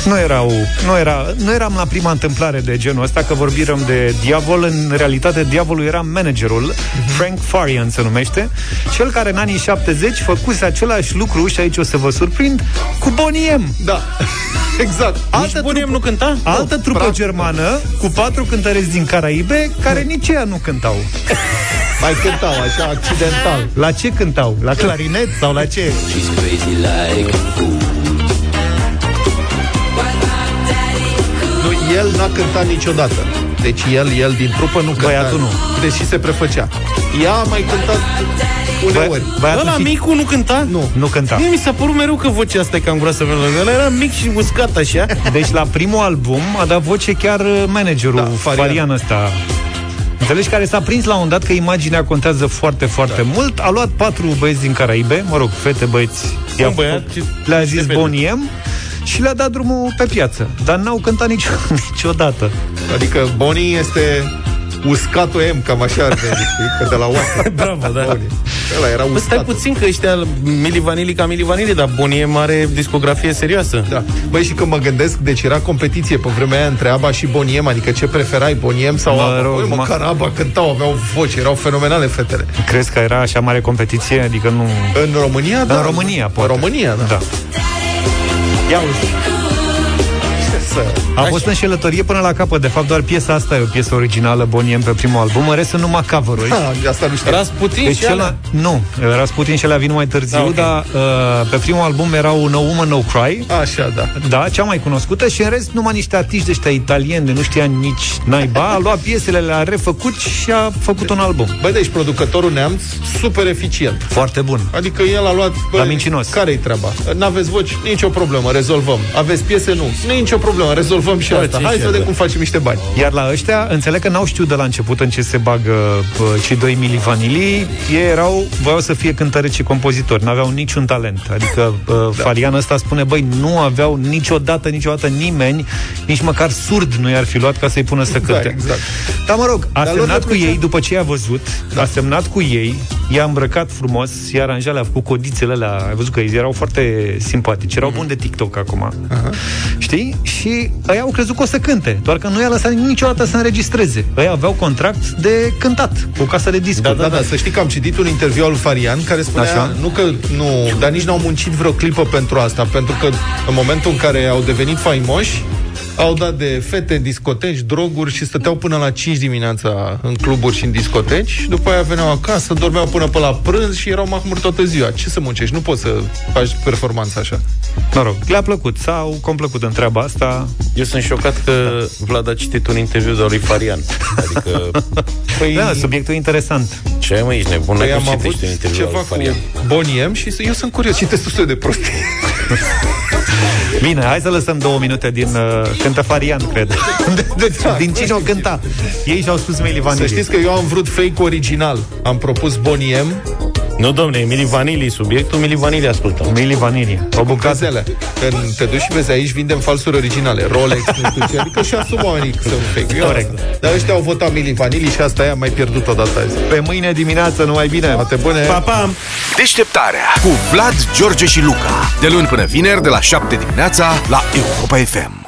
Nu erau, nu, era, nu eram la prima întâmplare de genul ăsta, că vorbim de diavol. În realitate, diavolul era managerul, Frank Farian se numește, cel care în anii 70 făcuse același lucru, și aici o să vă surprind, cu Bonnie M. Da, exact. Nici Boniem nu cânta? Altă trupă practic. germană cu patru cântăreți din Caraibe care nici ea nu cântau. Mai cântau așa, accidental. La ce cântau? La clarinet sau la ce? Nu, el n-a cântat niciodată. Deci el, el din trupă nu cânta. Băiatul nu. Deși se prefăcea. Ea a mai cântat uneori. Băiatul Ăla fi- micul nu cânta? Nu. Nu cânta. Mie mi s-a părut mereu că vocea asta e cam groasă pentru Ăla era mic și uscat așa. Deci la primul album a dat voce chiar uh, managerul Da, da, Farian. Farian ăsta. Înțelegi care s-a prins la un dat că imaginea contează foarte, foarte da. mult. A luat patru băieți din Caraibe, mă rog, fete, băieți, i-a Un băiat făcut- și le-a niște zis fete. Boniem și le-a dat drumul pe piață. Dar n-au cântat nicio, niciodată. Adică Bonnie este uscatul M, cam așa ar veni, știi? Că de la oasă. Bravo, da. Bonnie. Ăla era Bă, stai uscatul. puțin că ăștia Mili Vanilli ca Mili Vanilli, dar Bonie are discografie serioasă. Da. Băi, și când mă gândesc, deci era competiție pe vremea aia între ABBA și Boniem, adică ce preferai, Boniem sau Mă ABBA? rog, Băi, mă- măcar ABBA cântau, aveau voce, erau fenomenale fetele. Crezi că era așa mare competiție? Adică nu... În România, da. În România, În poate. România, da. Da. Ia uzi. Ce să... A fost înșelătorie până la capăt. De fapt, doar piesa asta e o piesă originală, Boniem, pe primul album. În rest sunt numai cover-uri. Ha, asta nu știu. Rasputin Deci și alea. cel, nu, Rasputin și alea vin mai târziu, Da, ok. dar uh, pe primul album erau No Woman, No Cry, Așa, da. da, cea mai cunoscută și în rest numai niște artiști de ăștia italieni de nu știa nici naiba, a luat piesele, le-a refăcut și a făcut un album. Băi, deci producătorul neamț, super eficient. Foarte bun. Adică el a luat... Bă, La mincinos. Care-i treaba? N-aveți voci? Nicio problemă, rezolvăm. Aveți piese? Nu. Nicio problemă, rezolvăm și Da, asta. ce Hai și să vedem asta. cum facem niște bani. Iar la ăștia, înțeleg că n-au știut de la început în ce se bagă pă, cei doi Mili Vanilli. Ei erau, voiau să fie cântăreți și compozitori, n-aveau niciun talent. Adică da. Farian ăsta spune, băi, nu aveau niciodată, niciodată nimeni, nici măcar surd nu i-ar fi luat ca să-i pună să cânte. Da, exact. Dar mă rog, a Dar lor semnat le cu plăcea. ei, după ce i-a văzut, a semnat cu ei, i-a îmbrăcat frumos, i-a aranjat, le-a făcut codițele alea, ai văzut că ei erau foarte simpatici, erau buni de TikTok acum. Știi? Și ei au crezut că o să cânte, doar că nu i-a lăsat niciodată să înregistreze. Ei aveau contract de cântat cu o casă de discuri. Da, da, da, să știi că am citit un interviu al lui Farian care spunea, Așa. nu că nu, dar nici n-au muncit vreo clipă pentru asta, pentru că în momentul în care au devenit faimoși, au dat de fete, discoteci, droguri și stăteau până la 5 dimineața în cluburi și în discoteci și după aia veneau acasă, dormeau până pe la prânz și erau mahmuri toată ziua. Ce să muncești? Nu poți să faci performanță așa. Mă rog, le-a plăcut, s-au complăcut în treaba asta. Eu sunt șocat că Vlad a citit un interviu de lui Farian. Adică, păi, Da, subiectul interesant. ce ai mă, ești nebun? Păi Păi am am avut un interviu ceva al lui cu Farian. Boniem și eu sunt curios. Citesc tu de prostii. Bine, hai să lăsăm două minute din uh, cântă Farian, cred. De, de, Da, din cine o cânta? Ei și-au spus Meli Să Vanilli. știți că eu am vrut fake original. Am propus Boniem Nu, domne, Mili Vanilli, subiectul Mili Vanilli ascultăm. Meli Vanilli. O bucată. Gazele. Când te duci și vezi aici, vindem falsuri originale. Rolex, nu știu ce. Adică și asumă oamenii că sunt fake. Eu Corect. asta. Dar ăștia au votat Mili Vanilli și asta i-am mai pierdut odată azi. Pe mâine dimineață, numai bine. Toate bune. Pa, pa! Deșteptarea cu Vlad, George și Luca. De luni până vineri, de la 7 dimineața, la Europa FM.